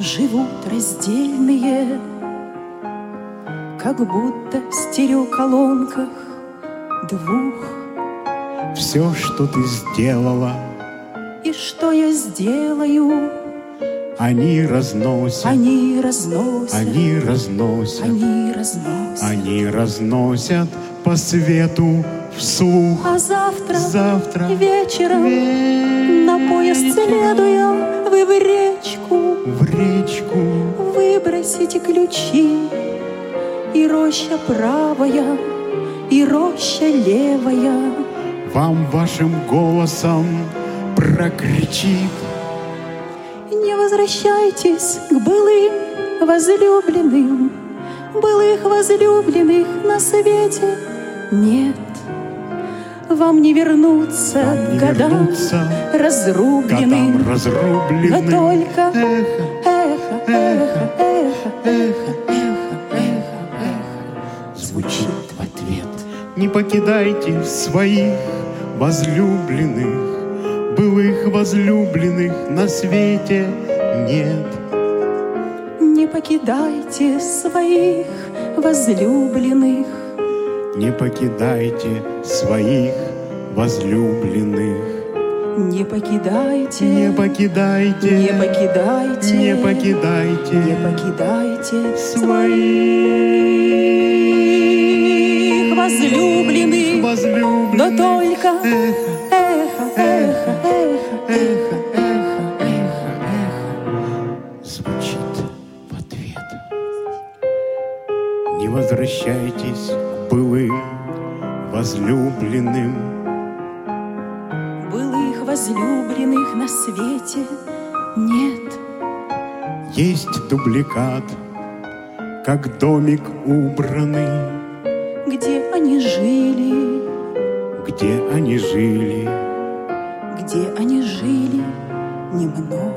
Speaker 14: живут раздельные, как будто в стереоколонках двух.
Speaker 15: Все, что ты сделала,
Speaker 14: И что я сделаю?
Speaker 15: они разносят,
Speaker 14: Они разносят,
Speaker 15: они разносят,
Speaker 14: они разносят.
Speaker 15: они разносят по свету вслух.
Speaker 14: А завтра,
Speaker 15: Завтра
Speaker 14: вечером, на поезд следуя, вы в речку
Speaker 15: в речку
Speaker 14: выбросите ключи. И роща правая, и роща левая.
Speaker 15: вам вашим голосом прокричит.
Speaker 14: Не возвращайтесь к былым возлюбленным, Былых возлюбленных на свете нет. Вам не вернуться
Speaker 15: Вам не
Speaker 14: годам
Speaker 15: вернуться
Speaker 14: разрубленным,
Speaker 15: годам разрубленным.
Speaker 14: но только
Speaker 15: Эхо,
Speaker 14: эхо, эхо, эхо, эхо, эхо,
Speaker 15: звучит в ответ. Не покидайте своих возлюбленных, былых возлюбленных на свете нет.
Speaker 14: Не покидайте своих возлюбленных,
Speaker 15: Не покидайте своих возлюбленных.
Speaker 14: не покидайте,
Speaker 15: Не покидайте,
Speaker 14: не покидайте,
Speaker 15: не покидайте.
Speaker 14: Не покидайте
Speaker 15: своих
Speaker 14: возлюбленных,
Speaker 15: возлюбленных.
Speaker 14: но только
Speaker 15: эхо,
Speaker 14: эхо, эхо,
Speaker 15: возвращайтесь к былым возлюбленным.
Speaker 14: Былых возлюбленных на свете нет.
Speaker 15: Есть дубликат, как домик убранный,
Speaker 14: Где они жили,
Speaker 15: где они жили.
Speaker 14: где они жили немного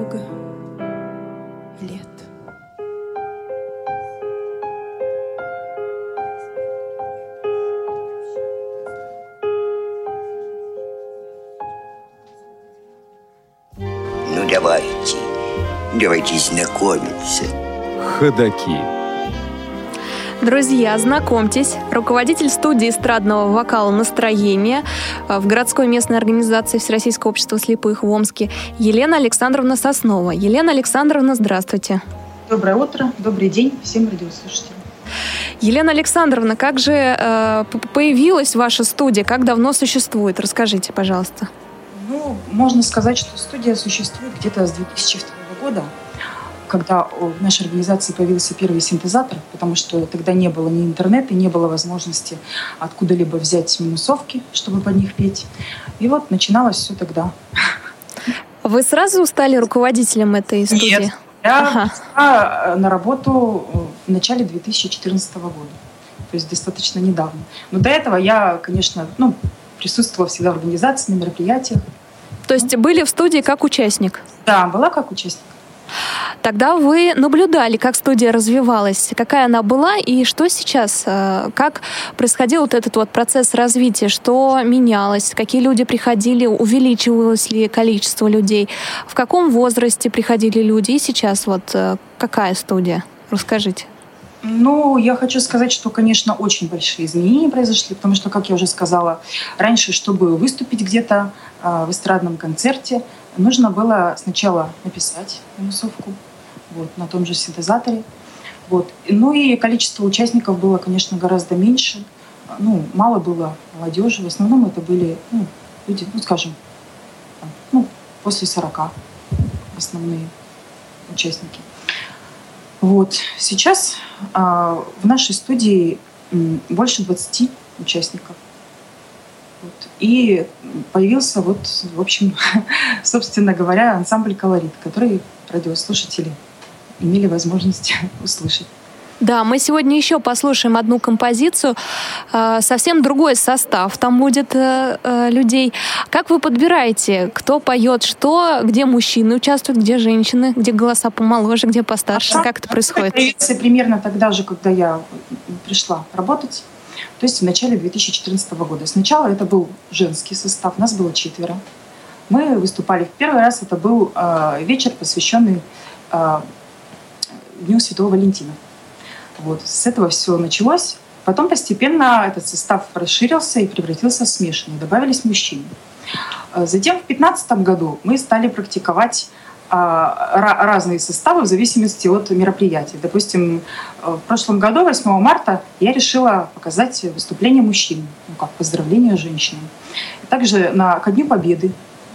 Speaker 11: давайте знакомиться.
Speaker 1: Ходаки.
Speaker 3: Друзья, знакомьтесь, руководитель студии эстрадного вокала «Настроение» в городской местной организации Всероссийского общества слепых в Омске Елена Александровна Соснова. Елена Александровна, здравствуйте.
Speaker 16: Доброе утро, добрый день всем радиослушателям.
Speaker 3: Елена Александровна, как же э, появилась ваша студия, как давно существует? Расскажите, пожалуйста.
Speaker 16: Ну, можно сказать, что студия существует где-то с 2002 года, когда в нашей организации появился первый синтезатор, потому что тогда не было ни интернета, не было возможности откуда-либо взять минусовки, чтобы под них петь. И вот начиналось все тогда.
Speaker 3: Вы сразу стали руководителем этой студии?
Speaker 16: Нет, я
Speaker 3: Ага.
Speaker 16: пришла на работу в начале 2014 года, то есть достаточно недавно. Но до этого я, конечно, ну, присутствовала всегда в организации, на мероприятиях.
Speaker 3: То есть были в студии как участник?
Speaker 16: Да, была как участник.
Speaker 3: Тогда вы наблюдали, как студия развивалась, какая она была и что сейчас, э, как происходил вот этот вот процесс развития, что менялось, какие люди приходили, увеличивалось ли количество людей, в каком возрасте приходили люди и сейчас вот э, какая студия? Расскажите.
Speaker 16: Ну, я хочу сказать, что, конечно, очень большие изменения произошли, потому что, как я уже сказала, раньше, чтобы выступить где-то э, в эстрадном концерте, нужно было сначала написать минусовку вот, на том же синтезаторе. Вот. Ну и количество участников было, конечно, гораздо меньше. Ну, мало было молодежи. В основном это были ну, люди, ну, скажем, ну, после 40 основные участники. Вот. Сейчас э, в нашей студии больше 20 участников. Вот. И появился вот, в общем, собственно говоря, ансамбль «Колорит», который радиослушатели имели возможность услышать.
Speaker 3: Да, мы сегодня еще послушаем одну композицию. А, совсем другой состав там будет э, э, людей. Как вы подбираете, кто поет что, где мужчины участвуют, где женщины, где голоса помоложе, где постарше? А как это происходит?
Speaker 16: Появился примерно тогда же, когда я пришла работать. То есть в начале 2014 года. Сначала это был женский состав, нас было четверо. Мы выступали в первый раз, это был э, вечер, посвященный Дню Святого Валентина. Вот. С этого все началось. Потом постепенно этот состав расширился и превратился в смешанный. Добавились мужчины. А затем в 2015 году мы стали практиковать разные составы в зависимости от мероприятий. Допустим, в прошлом году, 8 марта, я решила показать выступление мужчин, ну, как поздравление женщинам. Также на, ко Дню Победы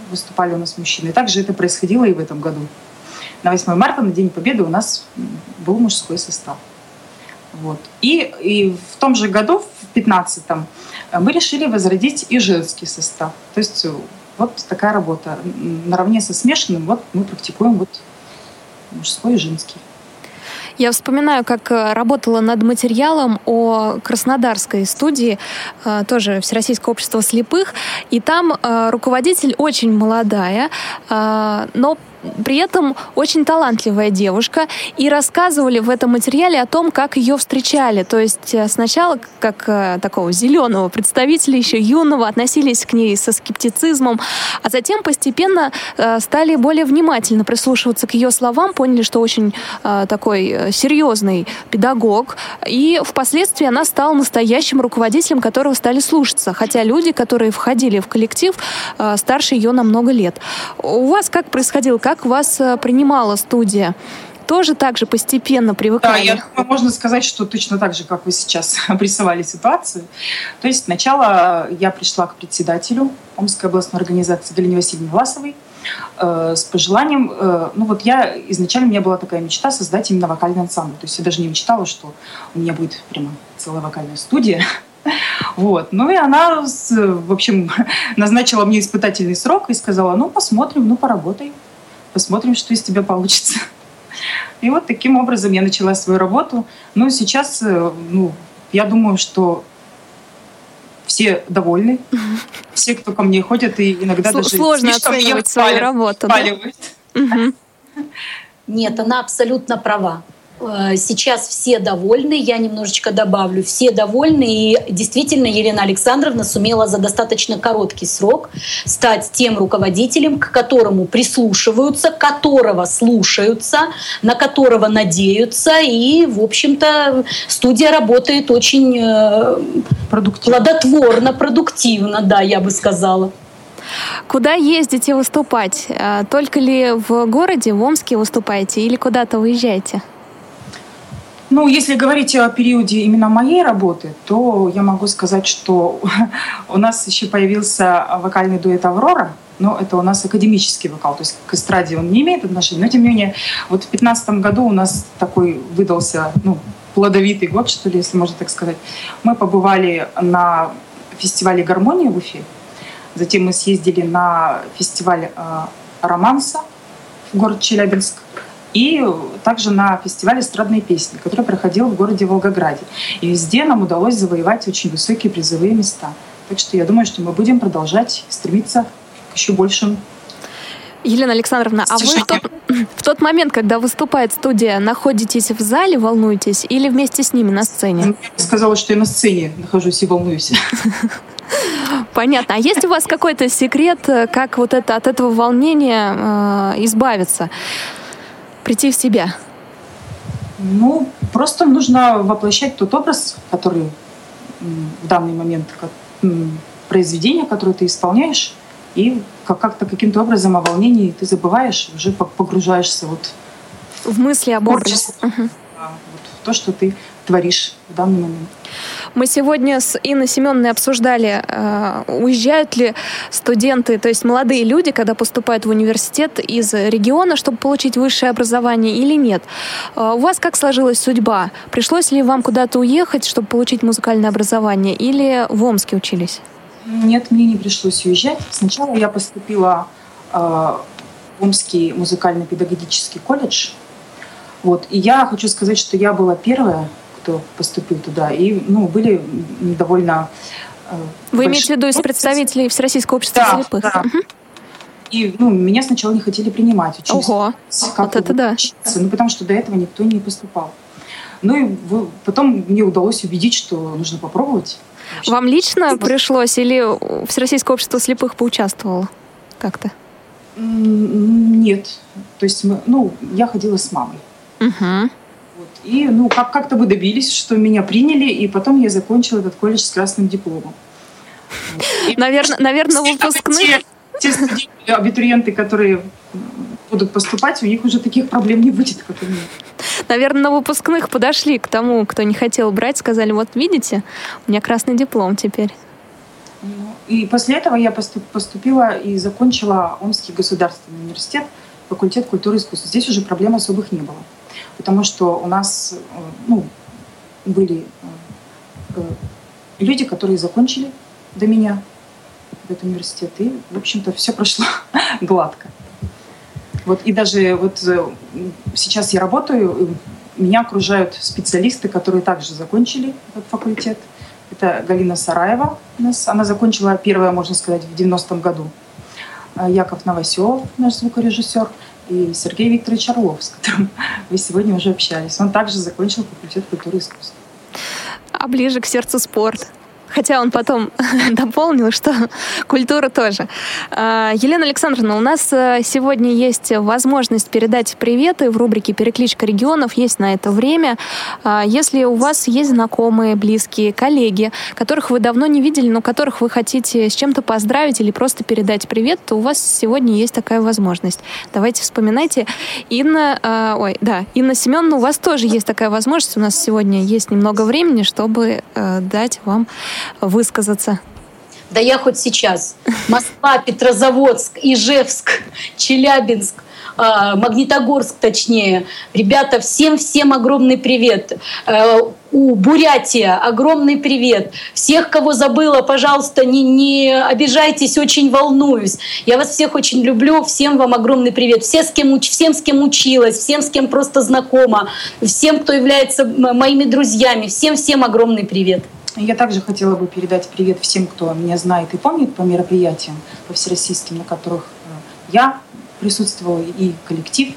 Speaker 16: выступали у нас мужчины. Также это происходило и в этом году. На 8 марта, на День Победы, у нас был мужской состав. Вот. И, и в том же году, в 15-м, мы решили возродить и женский состав. То есть э, вот такая работа. Наравне со смешанным вот мы практикуем вот мужской и женский.
Speaker 3: Я вспоминаю, как э, работала над материалом о краснодарской студии, э, тоже Всероссийское общество слепых, и там руководитель очень молодая, но при этом очень талантливая девушка, и рассказывали в этом материале о том, как ее встречали. То есть э, сначала, как э, такого зеленого представителя, еще юного, относились к ней со скептицизмом, а затем постепенно э, стали более внимательно прислушиваться к ее словам, поняли, что очень такой серьезный педагог, и впоследствии она стала настоящим руководителем, которого стали слушаться, хотя люди, которые входили в коллектив, старше ее на много лет. У вас как происходило, как вас э, принимала студия? тоже так же постепенно привыкали?
Speaker 16: Да, я думаю, можно сказать, что точно так же, как вы сейчас обрисовали ситуацию. То есть сначала я пришла к председателю Омской областной организации Галине Васильевне Власовой э, с пожеланием, э, ну вот я изначально у меня была такая мечта создать именно вокальный ансамбль. То есть я даже не мечтала, что у меня будет прямо целая вокальная студия. Вот. Ну и она, в общем, назначила мне испытательный срок и сказала, ну посмотрим, ну поработай посмотрим, что из тебя получится. И вот таким образом я начала свою работу. Ну, сейчас, э, ну, я думаю, что все довольны. Все, кто ко мне ходят, и иногда даже
Speaker 3: сложно оценивать свою работу. Да?
Speaker 4: Нет, она абсолютно права. Э, сейчас все довольны, я немножечко добавлю, все довольны, и действительно Елена Александровна сумела за достаточно короткий срок стать тем руководителем, к которому прислушиваются, которого слушаются, на которого надеются, и, в общем-то, студия работает очень э, продуктивно. плодотворно, продуктивно, да, я бы сказала.
Speaker 3: Куда ездите выступать? Э, только ли в городе, в Омске выступаете или куда-то выезжаете?
Speaker 16: Ну, если говорить о периоде именно моей работы, то я могу сказать, что у нас еще появился вокальный дуэт «Аврора», но это у нас академический вокал, то есть к эстраде он не имеет отношения, но тем не менее, вот в 2015 году у нас такой выдался, ну, плодовитый год, что ли, если можно так сказать. Мы побывали на фестивале «Гармония» в Уфе, затем мы съездили на фестиваль э, «Романса» в город Челябинск, и также на фестивале эстрадной песни, который проходил в городе Волгограде. И везде нам удалось завоевать очень высокие призовые места. Так что я думаю, что мы будем продолжать стремиться к еще большим
Speaker 3: Елена Александровна, а вы, тот, В тот момент, когда выступает студия, находитесь в зале, волнуетесь или вместе с ними на сцене?
Speaker 16: Я сказала, что я на сцене нахожусь и волнуюсь.
Speaker 3: Понятно. А есть у вас какой-то секрет, как вот это от этого волнения э, избавиться, прийти в себя?
Speaker 16: Ну, просто нужно воплощать тот образ, который в данный момент, как, произведение, которое ты исполняешь, и как-то каким-то образом о волнении ты забываешь, уже погружаешься вот
Speaker 3: в мысли об образе. Угу.
Speaker 16: Вот, в то, что ты творишь в данный момент.
Speaker 3: Мы сегодня с Инной Семеновной обсуждали, э, уезжают ли студенты, то есть молодые люди, когда поступают в университет из региона, чтобы получить высшее образование или нет. Э, у вас как сложилась судьба? Пришлось ли вам куда-то уехать, чтобы получить музыкальное образование, или в Омске учились?
Speaker 16: Нет, мне не пришлось уезжать. Сначала я поступила э, в Омский музыкально-педагогический колледж. Вот. И я хочу сказать, что я была первая, кто поступил туда. И ну, были довольно...
Speaker 3: Э, Вы имеете в виду из представителей Всероссийского общества
Speaker 16: да,
Speaker 3: слепых?
Speaker 16: Да. Угу. И ну, меня сначала не хотели принимать.
Speaker 3: Учились, Ого, вот это да.
Speaker 16: Учиться, ну, потому что до этого никто не поступал. Ну и потом мне удалось убедить, что нужно попробовать.
Speaker 3: Вам лично пришлось или Всероссийское общество слепых поучаствовало как-то?
Speaker 16: Нет. То есть, мы, ну, я ходила с мамой.
Speaker 3: Угу.
Speaker 16: Вот. И, ну, как- как-то вы добились, что меня приняли, и потом я закончила этот колледж с красным дипломом.
Speaker 3: Наверное, наверное, выпускных...
Speaker 16: Те, студенты, абитуриенты, которые будут поступать, у них уже таких проблем не будет, как у меня.
Speaker 3: Наверное, на выпускных подошли к тому, кто не хотел брать, сказали, вот видите, у меня красный диплом теперь.
Speaker 16: Ну, и после этого я поступила и закончила Омский государственный университет, факультет культуры и искусств. Здесь уже проблем особых не было, потому что у нас э, ну, были э, люди, которые закончили до меня этот университет, и, в общем-то, все прошло гладко. Вот, и даже вот э, сейчас я работаю, меня окружают специалисты, которые также закончили этот факультет. Это Галина Сараева у нас. Она закончила первое, можно сказать, в 90-м году. А Яков Новоселов, наш звукорежиссер, и Сергей Викторович Орлов, с которым вы сегодня уже общались. Он также закончил факультет культуры и искусств.
Speaker 3: А ближе к сердцу спорт. Хотя он потом дополнил, что культура тоже. А, Елена Александровна, у нас э, сегодня есть возможность передать приветы в рубрике «Перекличка регионов». Есть на это время. А, если у вас есть знакомые, близкие, коллеги, которых вы давно не видели, но которых вы хотите с чем-то поздравить или просто передать привет, то у вас сегодня есть такая возможность. Давайте вспоминайте. Инна, э, ой, да, Инна Семеновна, у вас тоже есть такая возможность. У нас сегодня есть немного времени, чтобы э, дать вам высказаться?
Speaker 4: Да я хоть сейчас. Москва, Петрозаводск, Ижевск, Челябинск, а, Магнитогорск точнее. Ребята, всем-всем огромный привет. Э, у Бурятия огромный привет. Всех, кого забыла, пожалуйста, не, не обижайтесь, очень волнуюсь. Я вас всех очень люблю, всем вам огромный привет. Все, с кем, всем, с кем училась, всем, с кем просто знакома, всем, кто является моими друзьями, всем-всем огромный привет.
Speaker 16: Я также хотела бы передать привет всем, кто меня знает и помнит по мероприятиям, по всероссийским, на которых э, я присутствовала, и коллектив.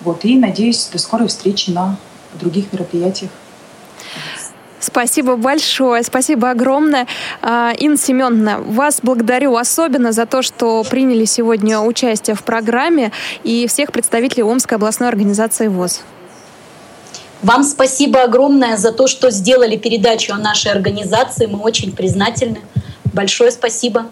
Speaker 16: Вот, и надеюсь, до скорой встречи на других мероприятиях.
Speaker 3: Спасибо большое, спасибо огромное. А, Инна Семеновна, вас благодарю особенно за то, что приняли сегодня участие в программе и всех представителей Омской областной организации ВОЗ.
Speaker 4: Вам спасибо огромное за то, что сделали передачу о нашей организации. Мы очень признательны. Большое спасибо.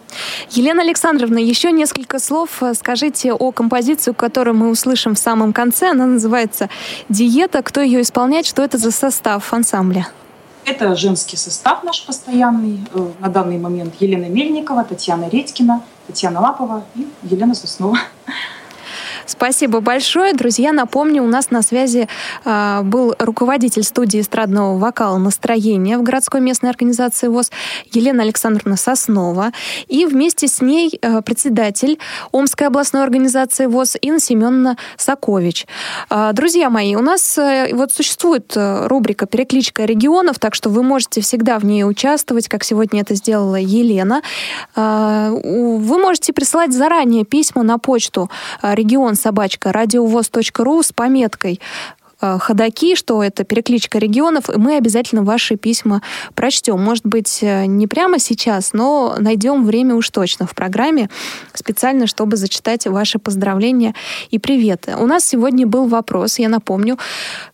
Speaker 3: Елена Александровна, еще несколько слов скажите о композиции, которую мы услышим в самом конце. Она называется «Диета». Кто ее исполняет? Что это за состав ансамбля?
Speaker 16: Это женский состав наш постоянный. Э, на данный момент Елена Мельникова, Татьяна Редькина, Татьяна Лапова и Елена Соснова.
Speaker 3: Спасибо большое. Друзья, напомню, у нас на связи э, был руководитель студии эстрадного вокала «Настроение» в городской местной организации ВОЗ Елена Александровна Соснова. И вместе с ней э, председатель Омской областной организации ВОЗ Инна Семеновна Сакович. Э, друзья мои, у нас э, вот существует э, рубрика «Перекличка регионов», так что вы можете всегда в ней участвовать, как сегодня это сделала Елена. Э, вы можете присылать заранее письма на почту регион собачка радиовоз.ру с пометкой Э, ходаки, что это перекличка регионов, и мы обязательно ваши письма прочтем. Может быть, э, не прямо сейчас, но найдем время уж точно в программе, специально, чтобы зачитать ваши поздравления и приветы. У нас сегодня был вопрос, я напомню,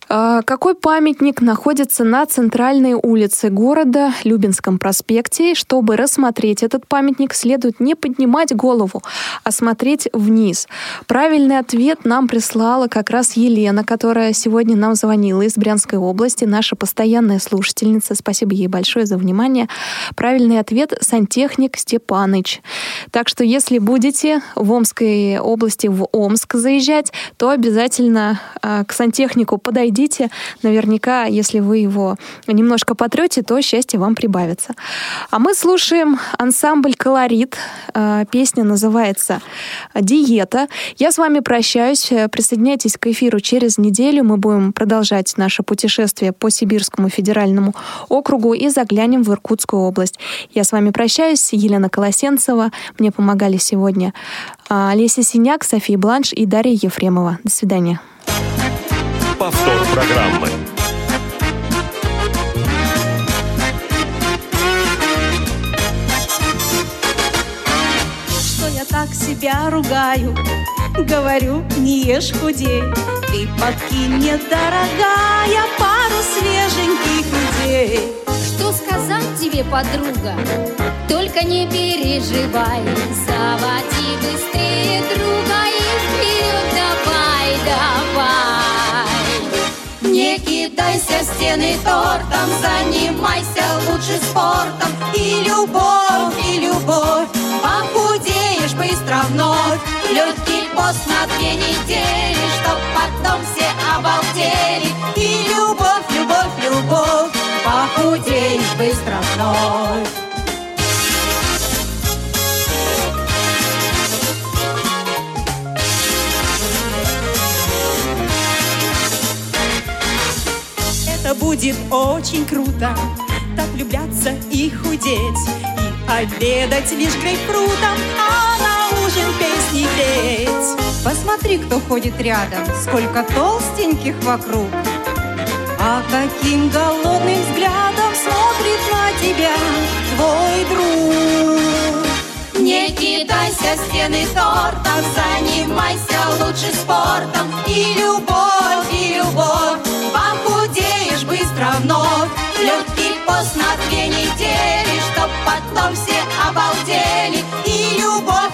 Speaker 3: какой памятник находится на центральной улице города, Любинском проспекте? Чтобы рассмотреть этот памятник, следует не поднимать голову, а смотреть вниз. Правильный ответ нам прислала как раз Елена, которая сегодня нам звонила из Брянской области наша постоянная слушательница. Спасибо ей большое за внимание. Правильный ответ — сантехник Степаныч. Так что если будете в Омской области, в Омск заезжать, то обязательно э, к сантехнику подойдите. Наверняка, если вы его немножко потрете, то счастье вам прибавится. А мы слушаем ансамбль «Колорит». Э, песня называется «Диета». Я с вами прощаюсь. Присоединяйтесь к эфиру через неделю. Мы будем продолжать наше путешествие по Сибирскому федеральному округу и заглянем в Иркутскую область. Я с вами прощаюсь. Елена Колосенцева. Мне помогали сегодня а, Олеся Синяк, София Бланш и Дарья Ефремова. До свидания.
Speaker 2: Повтор программы.
Speaker 17: Что я так себя ругаю? Говорю, не ешь худей Ты подкинь мне, дорогая, пару свеженьких идей
Speaker 18: Что сказать тебе, подруга? Только не переживай Заводи быстрее друга
Speaker 17: Не кидайся в стены тортом Занимайся лучше спортом И любовь, и любовь Похудеешь быстро вновь Легкий пост на две недели, чтоб потом все обалдели. И любовь, любовь, любовь, похудеешь быстро вновь. Будет очень круто, так влюбляться и худеть, и обедать лишь грейпфрутом, а на ужин песни петь.
Speaker 19: Посмотри, кто ходит рядом, сколько толстеньких вокруг. А каким голодным взглядом смотрит на тебя твой друг.
Speaker 17: Не кидайся стены тортом, занимайся лучше спортом. И любовь,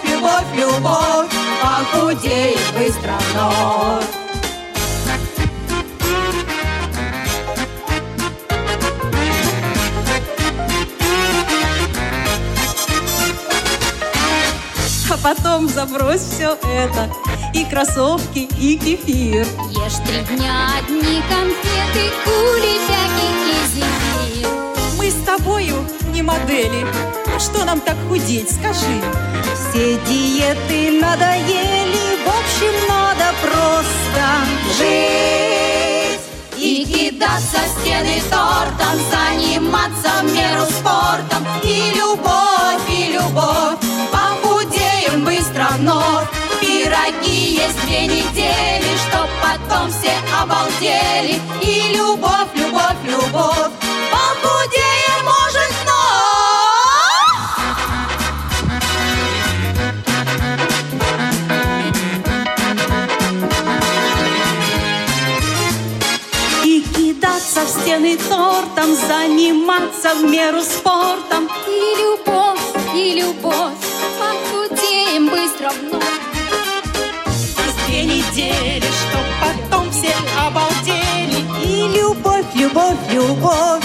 Speaker 17: любовь, любовь, любовь, похудеешь быстро вновь. А потом забрось все это И кроссовки, и кефир
Speaker 18: Ешь три дня одни конфеты Кулебяки и зефир
Speaker 17: Мы с тобою не модели. А что нам так худеть, скажи?
Speaker 19: Все диеты надоели В общем, надо просто
Speaker 17: жить. И кидаться стены тортом Заниматься в меру спортом. И любовь, и любовь Похудеем быстро вновь. Пироги есть две недели Чтоб потом все обалдели. И любовь, любовь, любовь Похудеем, может, тортом Заниматься в меру спортом
Speaker 18: И любовь, и любовь Похудеем быстро вновь.
Speaker 17: Две недели, чтоб потом все обалдели. И любовь, любовь, любовь